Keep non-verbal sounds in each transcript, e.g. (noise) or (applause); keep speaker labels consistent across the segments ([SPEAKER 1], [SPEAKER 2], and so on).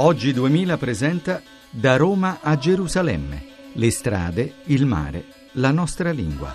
[SPEAKER 1] Oggi 2000 presenta Da Roma a Gerusalemme. Le strade, il mare, la nostra lingua.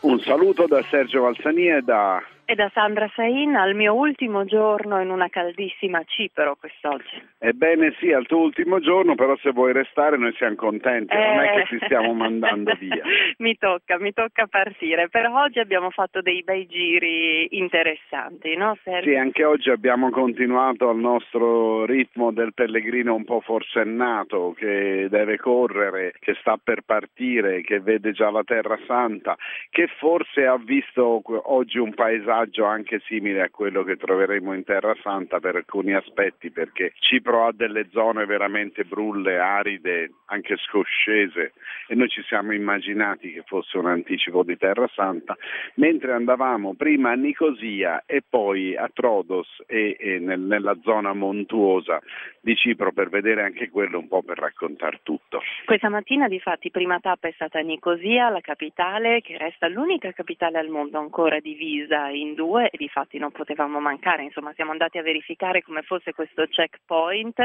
[SPEAKER 2] Un saluto da Sergio Valsania e da
[SPEAKER 3] e da Sandra Sain al mio ultimo giorno in una caldissima Cipro quest'oggi.
[SPEAKER 2] Ebbene sì, al tuo ultimo giorno, però se vuoi restare noi siamo contenti, eh... non è che ti stiamo mandando (laughs) via.
[SPEAKER 3] mi tocca, mi tocca partire, però oggi abbiamo fatto dei bei giri interessanti, no Sergio?
[SPEAKER 2] Sì, anche oggi abbiamo continuato al nostro ritmo del pellegrino un po' forsennato che deve correre, che sta per partire, che vede già la Terra Santa, che forse ha visto oggi un paesaggio paesaggio anche simile a quello che troveremo in Terra Santa per alcuni aspetti, perché Cipro ha delle zone veramente brulle, aride, anche scoscese e noi ci siamo immaginati che fosse un anticipo di Terra Santa, mentre andavamo prima a Nicosia e poi a Trodos e, e nel, nella zona montuosa di Cipro per vedere anche quello un po' per raccontare tutto.
[SPEAKER 3] Questa mattina di fatti prima tappa è stata Nicosia, la capitale che resta l'unica capitale al mondo ancora divisa in in due e di fatti non potevamo mancare, insomma siamo andati a verificare come fosse questo checkpoint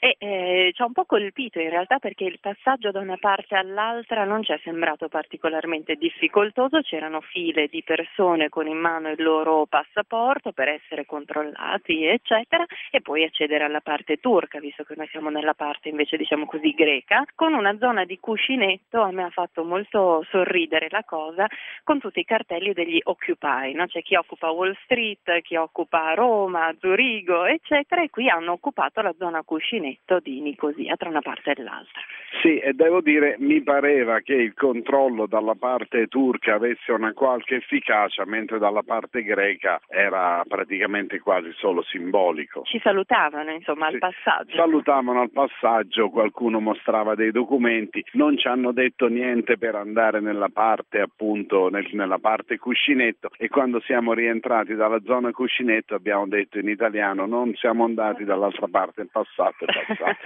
[SPEAKER 3] e eh, ci ha un po' colpito in realtà perché il passaggio da una parte all'altra non ci è sembrato particolarmente difficoltoso, c'erano file di persone con in mano il loro passaporto per essere controllati eccetera e poi accedere alla parte turca, visto che noi siamo nella parte invece diciamo così greca, con una zona di cuscinetto, a me ha fatto molto sorridere la cosa, con tutti i cartelli degli Occupy, no? c'è chi occupa Wall Street, chi occupa Roma, Zurigo eccetera e qui hanno occupato la zona cuscinetto netto di Nicosia tra una parte e l'altra.
[SPEAKER 2] Sì, e devo dire, mi pareva che il controllo dalla parte turca avesse una qualche efficacia, mentre dalla parte greca era praticamente quasi solo simbolico.
[SPEAKER 3] Ci salutavano, insomma,
[SPEAKER 2] sì,
[SPEAKER 3] al passaggio.
[SPEAKER 2] Salutavano al passaggio, qualcuno mostrava dei documenti, non ci hanno detto niente per andare nella parte, appunto, nel, nella parte cuscinetto e quando siamo rientrati dalla zona cuscinetto abbiamo detto in italiano non siamo andati dall'altra parte in passato That's right.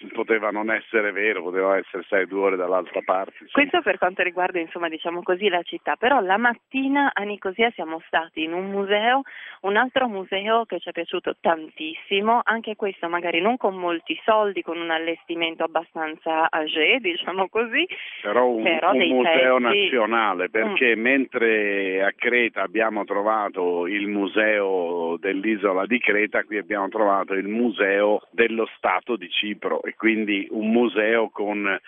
[SPEAKER 2] (laughs) poteva non essere vero, poteva essere sei due ore dall'altra parte. Insomma.
[SPEAKER 3] Questo per quanto riguarda insomma diciamo così la città, però la mattina a Nicosia siamo stati in un museo, un altro museo che ci è piaciuto tantissimo, anche questo magari non con molti soldi, con un allestimento abbastanza âgé, diciamo così.
[SPEAKER 2] Però un, però un museo pezzi... nazionale, perché mm. mentre a Creta abbiamo trovato il museo dell'isola di Creta, qui abbiamo trovato il museo dello Stato Stato di Cipro e quindi un museo con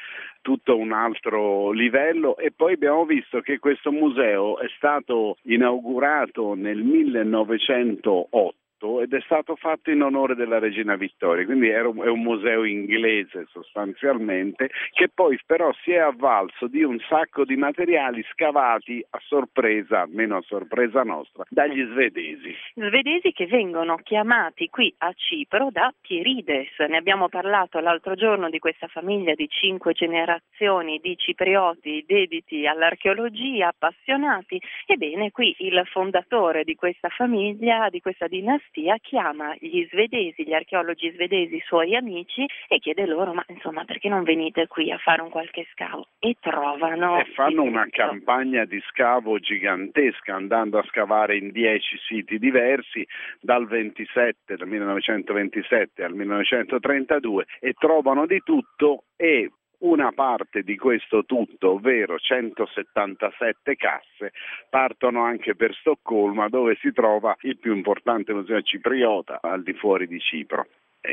[SPEAKER 2] tutto un altro livello. E poi abbiamo visto che questo museo è stato inaugurato nel 1908 fatto ed è stato fatto in onore della regina Vittoria, quindi è un museo inglese sostanzialmente che poi però si è avvalso di un sacco di materiali scavati a sorpresa, meno a sorpresa nostra, dagli svedesi.
[SPEAKER 3] Svedesi che vengono chiamati qui a Cipro da Pierides, ne abbiamo parlato l'altro giorno di questa famiglia di cinque generazioni di ciprioti dediti all'archeologia, appassionati, ebbene qui il fondatore di questa famiglia, di questa dinastia, dinastia chiama gli svedesi, gli archeologi svedesi, suoi amici e chiede loro ma insomma perché non venite qui a fare un qualche scavo? E trovano
[SPEAKER 2] e fanno una campagna di scavo gigantesca andando a scavare in dieci siti diversi dal 27 dal 1927 al 1932 e trovano di tutto e una parte di questo tutto, ovvero 177 casse, partono anche per Stoccolma dove si trova il più importante museo cipriota al di fuori di Cipro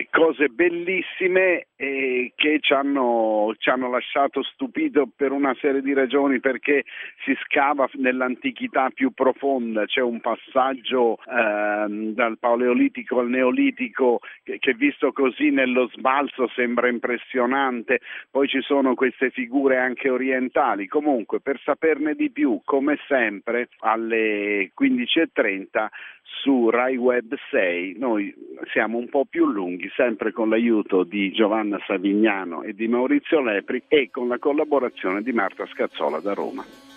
[SPEAKER 2] cose bellissime eh, che ci hanno, ci hanno, lasciato stupito per una serie di ragioni perché si scava nell'antichità più profonda, c'è un passaggio eh, dal paleolitico al neolitico che, che, visto così nello sbalzo sembra impressionante, poi ci sono queste figure anche orientali, comunque per saperne di più come sempre alle 15.30 su Rai Web 6 noi siamo un po' più lunghi, sempre con l'aiuto di Giovanna Savignano e di Maurizio Lepri e con la collaborazione di Marta Scazzola da Roma.